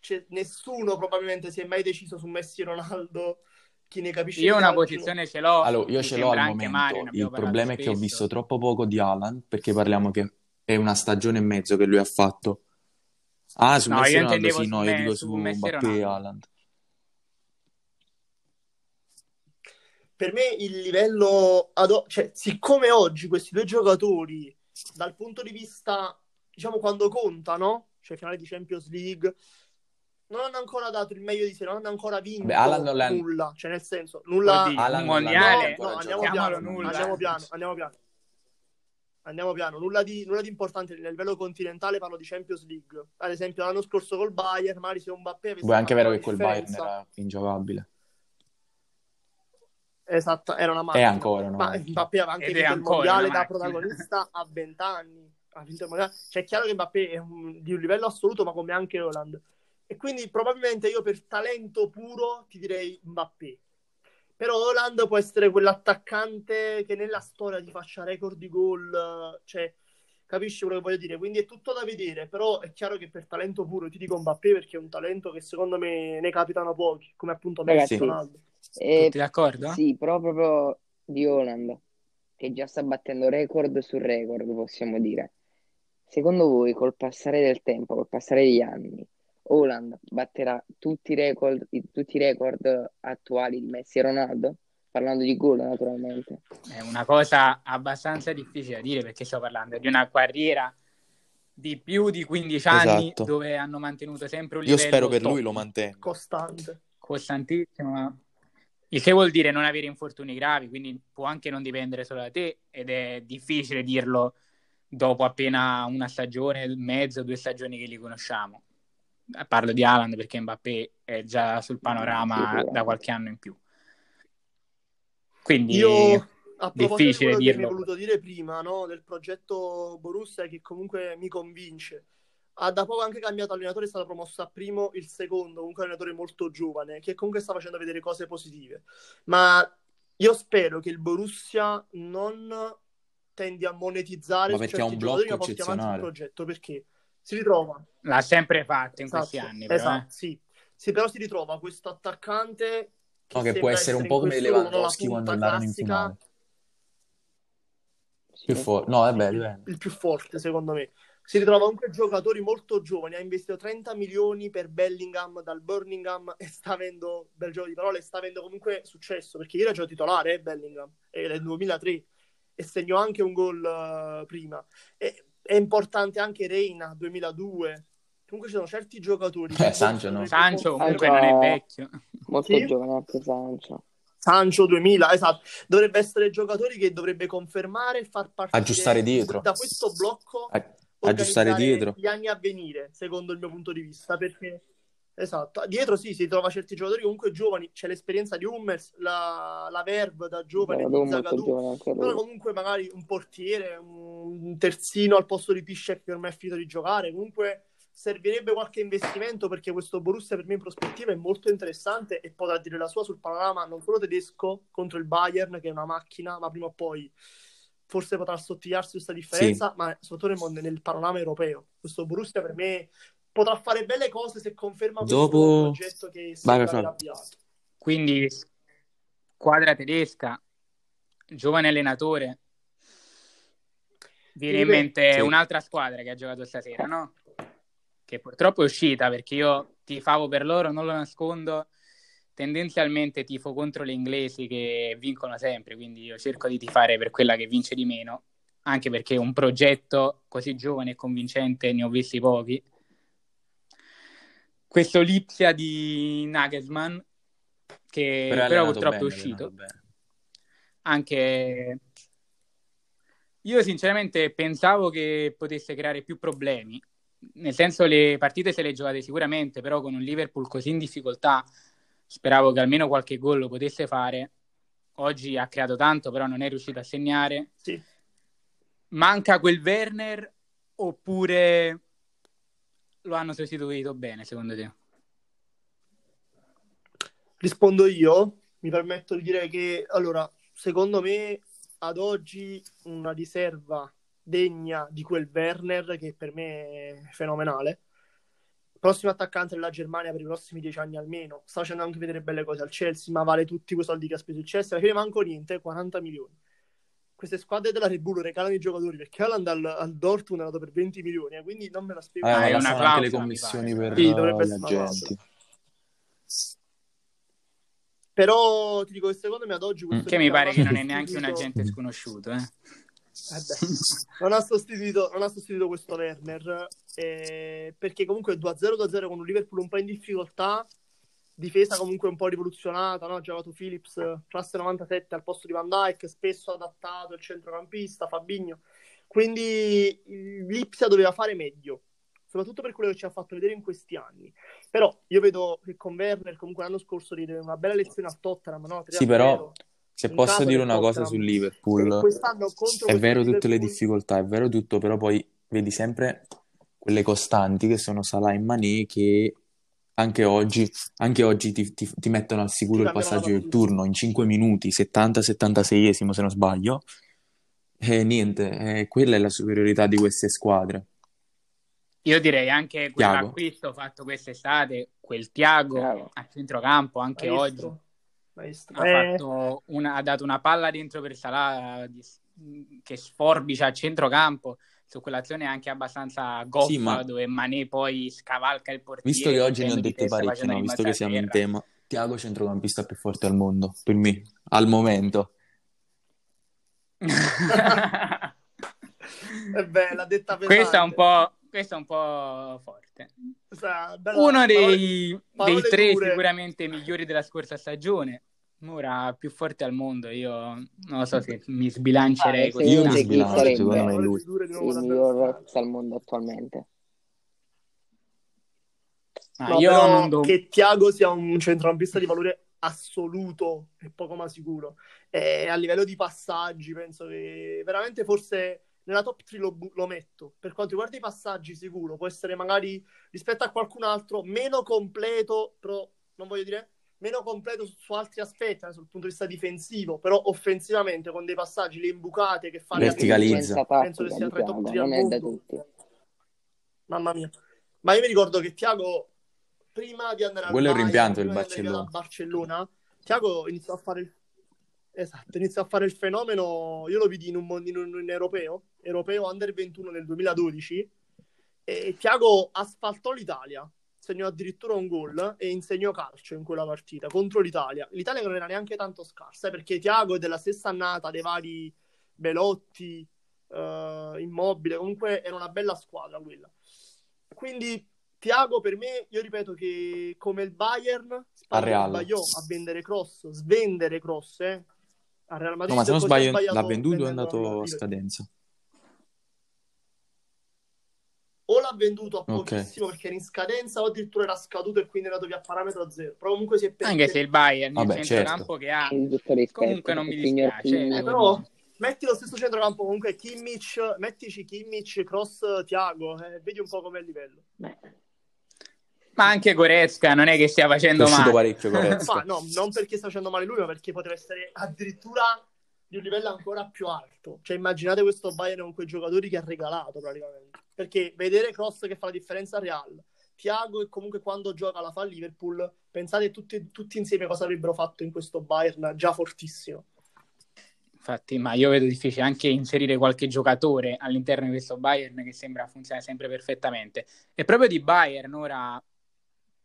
c'è, nessuno probabilmente si è mai deciso su Messi e Ronaldo, chi ne capisce Io una posizione ce l'ho. Allora, io ce l'ho al momento. Mario, Il problema è che ho visto troppo poco di Haaland, perché parliamo che è una stagione e mezzo che lui ha fatto. Ah, su no, Messi io Ronaldo sì, no, me, io dico su su Messi Mbappé e Haaland. Per me il livello, ad... cioè, siccome oggi questi due giocatori, dal punto di vista, diciamo, quando contano, cioè finale di Champions League, non hanno ancora dato il meglio di sé, non hanno ancora vinto Beh, nulla, cioè nel senso, nulla... Oddio, un mondiale, no, no, andiamo piano, nulla, andiamo piano, andiamo piano. Andiamo piano, nulla di, nulla di importante nel livello continentale, parlo di Champions League. Ad esempio, l'anno scorso col Bayern, magari se un Mbappé avesse Beh, è anche vero che quel Bayern era ingiocabile. Esatto, era una macchina. È ancora una Ma Mbappé aveva anche vinto il mondiale da protagonista a 20 anni. ha vinto il mondiale. Cioè, è chiaro che Mbappé è un, di un livello assoluto, ma come anche Holland. E quindi probabilmente io per talento puro ti direi Mbappé. Però Holland può essere quell'attaccante che nella storia ti faccia record di gol, cioè capisci quello che voglio dire? Quindi è tutto da vedere, però è chiaro che per talento puro ti dico Mbappé perché è un talento che secondo me ne capitano pochi, come appunto Messi Ragazzi, Ronaldo. Eh, Tutti d'accordo? sì, però proprio di Holland, che già sta battendo record su record, possiamo dire. Secondo voi, col passare del tempo, col passare degli anni, Holland batterà tutti i record, tutti i record attuali di Messi e Ronaldo? Parlando di gol, naturalmente. È una cosa abbastanza difficile da dire perché sto parlando di una carriera di più di 15 anni Esatto. dove hanno mantenuto sempre un Io livello spero per top, lui lo mantenga. Costante. costantissimo. ma- Il che vuol dire non avere infortuni gravi, quindi può anche non dipendere solo da te ed è difficile dirlo dopo appena una stagione, mezzo, due stagioni che li conosciamo. Parlo di Haaland perché Mbappé è già sul panorama da qualche anno in più. Quindi Io, a proposito di difficile quello che mi hai dirlo. voluto dire prima, no, del progetto Borussia, che comunque mi convince. Ha da poco anche cambiato allenatore, è stato promosso a primo il secondo, comunque un allenatore molto giovane, che comunque sta facendo vedere cose positive. Ma io spero che il Borussia non tendi a monetizzare Ma su perché certi ha un giocatori, blocco ma porti avanti il eccezionale. progetto, perché si ritrova l'ha sempre fatto in Esatto, questi anni. Però, esatto, eh. sì. Sì, però si ritrova questo attaccante che, No, che può essere un po' come Lewandowski quando andarono in classica, finale. Sì. Più forte. No, vabbè, dipende. il più forte secondo me. Si ritrova comunque giocatori molto giovani, ha investito 30 milioni per Bellingham dal Birmingham e sta avendo, bel gioco di parole, sta avendo comunque successo, perché ieri era gioco titolare eh, Bellingham, è del 2003 e segnò anche un gol eh, prima. E, è importante anche Reina 2002. Comunque ci sono certi giocatori. Eh, Sancho no. Sancho comunque Sancho- non è vecchio. Molto Sì? giovane anche Sancho. Sancho 2000, esatto. Dovrebbe essere giocatori che dovrebbe confermare e far partire Aggiustare dietro. da questo blocco A- aggiustare dietro. gli anni a venire, secondo il mio punto di vista, perché esatto, dietro sì, si trova certi giocatori comunque giovani, c'è l'esperienza di Hummels, la, la Verve da giovane, Zagadou di Zagadou, però comunque magari un portiere, un terzino al posto di Piszczek che ormai è finito di giocare, comunque servirebbe qualche investimento perché questo Borussia per me in prospettiva è molto interessante e potrà dire la sua sul panorama non solo tedesco contro il Bayern che è una macchina, ma prima o poi forse potrà assottigliarsi questa differenza, ma soprattutto nel, nel panorama europeo. Questo Borussia per me potrà fare belle cose se conferma questo Dopo- progetto che aver Flavio. avviato. Quindi squadra tedesca, giovane allenatore. Viene in mente Sì. un'altra squadra che ha giocato stasera, no? Che purtroppo è uscita perché io tifavo per loro, non lo nascondo. Tendenzialmente tifo contro le inglesi che vincono sempre, quindi io cerco di tifare per quella che vince di meno, anche perché un progetto così giovane e convincente ne ho visti pochi. Questo Lipsia di Nagelsmann, che Però però, purtroppo bene, è uscito. anche io sinceramente pensavo che potesse creare più problemi. Nel senso le partite se le giocate sicuramente però con un Liverpool così in difficoltà speravo che almeno qualche gol lo potesse fare. Oggi ha creato tanto però non è riuscito a segnare. Sì. manca quel Werner oppure lo hanno sostituito bene secondo te? Rispondo io, mi permetto di dire che allora, secondo me ad oggi una riserva degna di quel Werner che per me è fenomenale. Prossimo attaccante della Germania per i prossimi dieci anni almeno. Sta facendo anche vedere belle cose al Chelsea, ma vale tutti quei soldi che ha speso il Chelsea. Alla fine manco niente, 40 milioni. Queste squadre della Red Bull regalano i giocatori perché Haaland al, al Dortmund è andato per 20 milioni, eh, quindi non me la spiego. Eh, Ah, ma è una le clausola, mi commissioni per Sì, dovrebbe gli agenti. Però ti dico che secondo me ad oggi questo che mi pare che non è neanche un agente sconosciuto eh? Eh beh, non, ha sostituito, non ha sostituito questo Werner eh, perché comunque 2-0 2-0 con un Liverpool un po' in difficoltà difesa comunque un po' rivoluzionata no? ha giocato Phillips classe 97 al posto di Van Dijk spesso adattato il centrocampista Fabinho quindi il Lipsia doveva fare meglio soprattutto per quello che ci ha fatto vedere in questi anni però io vedo che con Werner comunque l'anno scorso diede una bella lezione a Tottenham no? 3-0. Sì, però se In posso dire una cosa Tottenham. sul E Liverpool, è vero tutte le Liverpool- difficoltà, è vero tutto, però poi vedi sempre quelle costanti che sono Salah e Mané che anche oggi, anche oggi ti, ti- ti mettono al sicuro il passaggio del turno in 5 minuti, 70-76esimo se non sbaglio. E niente, eh, quella è la superiorità di queste squadre. Io direi anche quell'acquisto fatto quest'estate, quel Tiago Bravo. a centrocampo, anche oggi. Maestro. Maestro. Ha, Eh, fatto una- ha dato una palla dentro per Salah che sforbicia a centrocampo su quell'azione anche abbastanza goffa Sì, ma- dove Mané poi scavalca il portiere Visto che oggi ne ho parecchie, facendo no? Visto che siamo in tema, Tiago centrocampista più forte al mondo, per me, al momento. è bella, detta pesante. questo, è un po', questo è un po' forte. Bella- Uno dei, parole dei tre dure. sicuramente migliori della scorsa stagione. Ora più forte al mondo. Io non lo so se mi sbilancerei Ah, così. Io mi sbilancio, secondo me lui. il miglior. Rex al mondo attualmente? Ah, No, io non do- che Tiago sia un centrocampista di valore assoluto è poco ma sicuro. E a livello di passaggi, penso che veramente forse nella top 3 lo, lo metto. Per quanto riguarda i passaggi, sicuro può essere magari rispetto a qualcun altro meno completo, però non voglio dire meno completo su, su altri aspetti, sul punto di vista difensivo, però offensivamente con dei passaggi, le imbucate che fa Verticalizza. Penso che sia tra i top Thiago 3 al mondo. tutti. Mamma mia. Ma io mi ricordo che Tiago, prima di andare al Quello è un rimpianto via Barcellona. Barcellona, Tiago iniziò a fare il... Esatto, iniziò a fare il fenomeno, io lo vidi in un, in un- in europeo, europeo under 21 nel 2012, e Tiago asfaltò l'Italia, segnò addirittura un gol e insegnò calcio in quella partita contro l'Italia. L'Italia non era neanche tanto scarsa, eh, perché Tiago è della stessa annata dei vari Belotti, eh, Immobile, comunque era una bella squadra quella. Quindi Tiago per me, io ripeto che come il Bayern sbagliò a vendere cross, svendere cross, eh, al Real Madrid. No, ma se non sbaglio l'ha venduto o è andato a scadenza. O l'ha venduto a pochissimo perché era in scadenza o addirittura era scaduto e quindi è andato via a parametro zero. Però comunque si è Anche perso. se il Bayern, il Vabbè, centrocampo che ha, rispetto, comunque non mi il dispiace. Eh, però metti lo stesso centrocampo comunque Kimmich, mettici Kimmich, Cross, Tiago, eh, vedi un po' com'è il livello. Ma anche Goretzka non è che stia facendo male. parecchio Goretzka. Ma no, non perché sta facendo male lui, ma perché potrebbe essere addirittura di un livello ancora più alto. Cioè, immaginate questo Bayern con quei giocatori che ha regalato praticamente. Perché vedere Cross che fa la differenza al Real, Thiago che comunque quando gioca la fa a Liverpool, pensate tutti, tutti insieme cosa avrebbero fatto in questo Bayern già fortissimo. Infatti, ma io vedo difficile anche inserire qualche giocatore all'interno di questo Bayern che sembra funzionare sempre perfettamente. E proprio di Bayern ora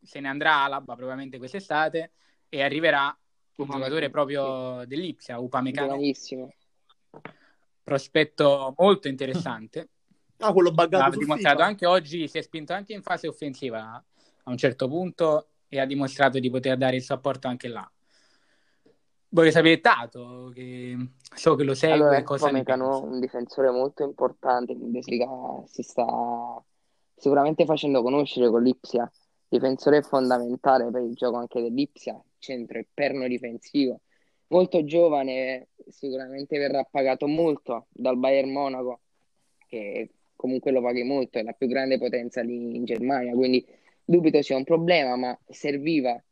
se ne andrà Alaba probabilmente quest'estate e arriverà un giocatore sì. proprio dell'Ipsia, Upamecano, Giovanissimo. prospetto molto interessante. Ah, quello buggato dimostrato FIFA. anche oggi, si è spinto anche in fase offensiva a un certo punto e ha dimostrato di poter dare il supporto anche là. Vorrei sapere Tato, che so che lo segue, Allora, cosa ne Upamecano, pensa? un difensore molto importante in Bundesliga, si sta sicuramente facendo conoscere con l'Ipsia, difensore fondamentale per il gioco anche dell'Ipsia, centro e perno difensivo, molto giovane, sicuramente verrà pagato molto dal Bayern Monaco, che comunque lo paghi molto, è la più grande potenza lì in Germania, quindi dubito sia un problema, ma serviva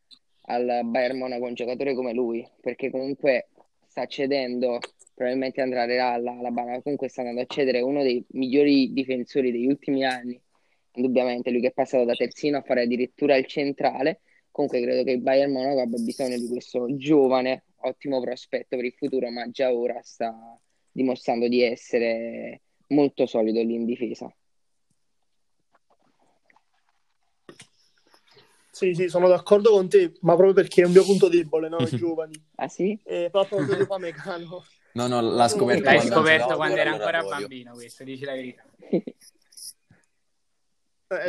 al Bayern Monaco un giocatore come lui, perché comunque sta cedendo, probabilmente andrà al Real, Alabama, comunque sta andando a cedere uno dei migliori difensori degli ultimi anni, indubbiamente, lui che è passato da terzino a fare addirittura il centrale, comunque credo che il Bayern Monaco abbia bisogno di questo giovane, ottimo prospetto per il futuro, ma già ora sta dimostrando di essere molto solido lì in difesa. Sì, sì, sono d'accordo con te, ma proprio perché è un mio punto debole, no? I giovani. Ah sì? E proprio per Upamecano. No, no, l'ha scoperto L'hai Quando scoperto quando era ancora bambino, questo, dici la verità.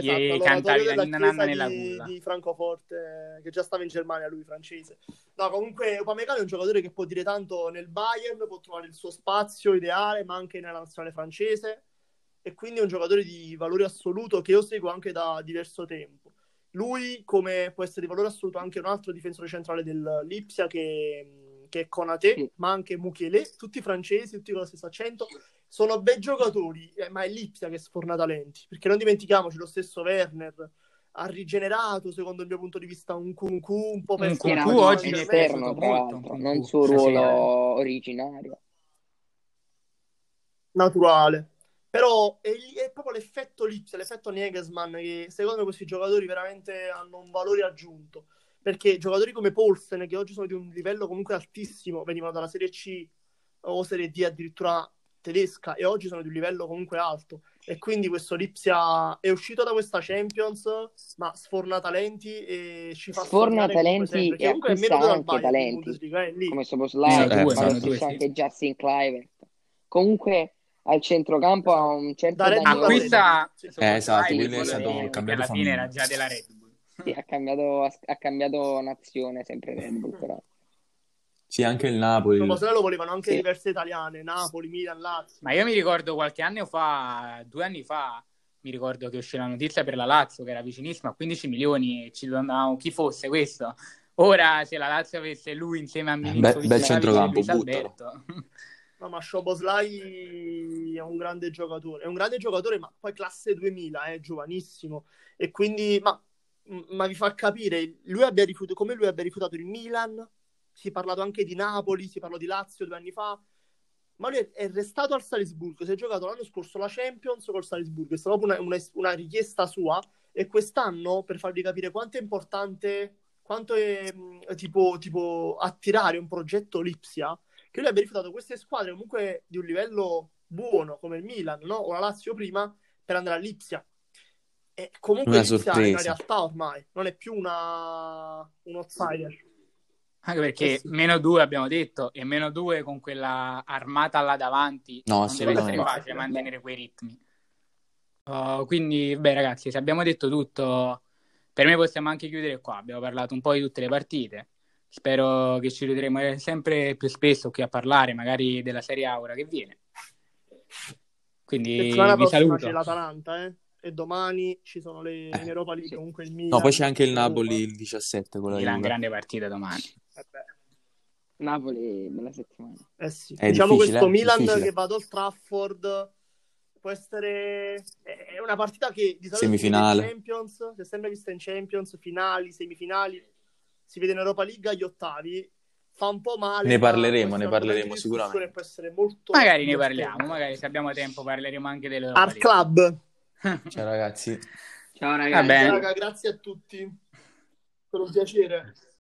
Gli esatto, cantavi l'oratorio della la nanna nella di, culla. di Francoforte, che già stava in Germania, lui francese. No, comunque Upamecano è un giocatore che può dire tanto nel Bayern, può trovare il suo spazio ideale, ma anche nella nazionale francese. E quindi è un giocatore di valore assoluto che io seguo anche da diverso tempo. Lui, come può essere di valore assoluto anche un altro difensore centrale dell'Ipsia che, che è Konaté, Sì. ma anche Mukiele, tutti francesi, tutti con lo stesso accento. Sono bei giocatori, eh, ma è Lipsia che sforna talenti, perché non dimentichiamoci lo stesso Werner ha rigenerato, secondo il mio punto di vista, un Kunku un po' per Un Kunku oggi è esterno, tra l'altro, non Kunku, suo ruolo originario. naturale. Però è, è proprio l'effetto Lipsia, l'effetto Nagelsmann, che secondo me questi giocatori veramente hanno un valore aggiunto. Perché giocatori come Paulsen, che oggi sono di un livello comunque altissimo, venivano dalla Serie C o Serie D addirittura tedesca, e oggi sono di un livello comunque alto. E quindi questo Lipsia è uscito da questa Champions, ma sforna talenti e ci fa Sforna talenti e acquista anche Bayern talenti, Bundesliga, lì. come Soboslai, Eh, ma due, lo esatto. stesso sì. anche Justin Kluivert. Comunque al centrocampo ha un certo Da. Acquista. Szoboszlai Eh, esatto, in quello è stato un cambio alla fine era già della Red Bull. sì, ha cambiato, ha cambiato nazione sempre Red Bull, però. Sì, anche il Napoli. Szoboszlai lo volevano anche Sì. diverse italiane, Napoli, Milan, Lazio. Ma io mi ricordo qualche anno fa, due anni fa, mi ricordo che uscì la notizia per la Lazio che era vicinissima a 15 milioni e ci domandavamo chi fosse questo. Ora se la Lazio avesse lui insieme a Milinkovic, bel Savic e centrocampo. Alberto. No, ma Szoboszlai è un grande giocatore, è un grande giocatore, ma poi classe 2000, è giovanissimo e quindi ma, ma vi fa capire lui abbia rifiutato, come lui abbia rifiutato il Milan. Si è parlato anche di Napoli, si parlò di Lazio due anni fa. Ma lui è- restato al Salisburgo. Si è giocato l'anno scorso la Champions col Salisburgo. È stata proprio una, una- una richiesta sua. E quest'anno, per farvi capire quanto è importante, quanto è tipo, tipo attirare un progetto Lipsia, che lui abbia rifiutato queste squadre comunque di un livello buono, come il Milan, no? O la Lazio prima, per andare a Lipsia. E comunque Una Lipsia è una sorpresa. realtà ormai, non è più una... un outsider. Anche perché Eh sì. meno due abbiamo detto, e meno due con quella armata là davanti No, non deve essere assolutamente. facile mantenere quei ritmi. Uh, quindi, beh, ragazzi, se abbiamo detto tutto, per me possiamo anche chiudere qua. Abbiamo parlato un po' di tutte le partite. Spero che ci rivedremo sempre più spesso qui a parlare, magari della Serie Aura che viene. Quindi vi prossima saluto. c'è l'Atalanta, eh? E domani ci sono le Eh, in Europa League, sì. comunque il Milan. No, poi c'è anche il. Napoli il 17 con la Milan, Juve. grande partita domani. Eh Napoli, bella settimana. eh sì. È Diciamo difficile, questo eh? Milan Difficile. che va ad Old Trafford può essere è una partita che di solito Semifinale. si Champions, si è sempre vista in Champions, finali, semifinali, si vede in Europa League agli ottavi. Fa un po' male. Ne parleremo, ne parleremo sicuramente. Può essere molto Magari ne parliamo, magari se abbiamo tempo parleremo anche delle Art Club. Ciao ragazzi. Ciao ragazzi. bene. Raga, grazie a tutti. Per un piacere.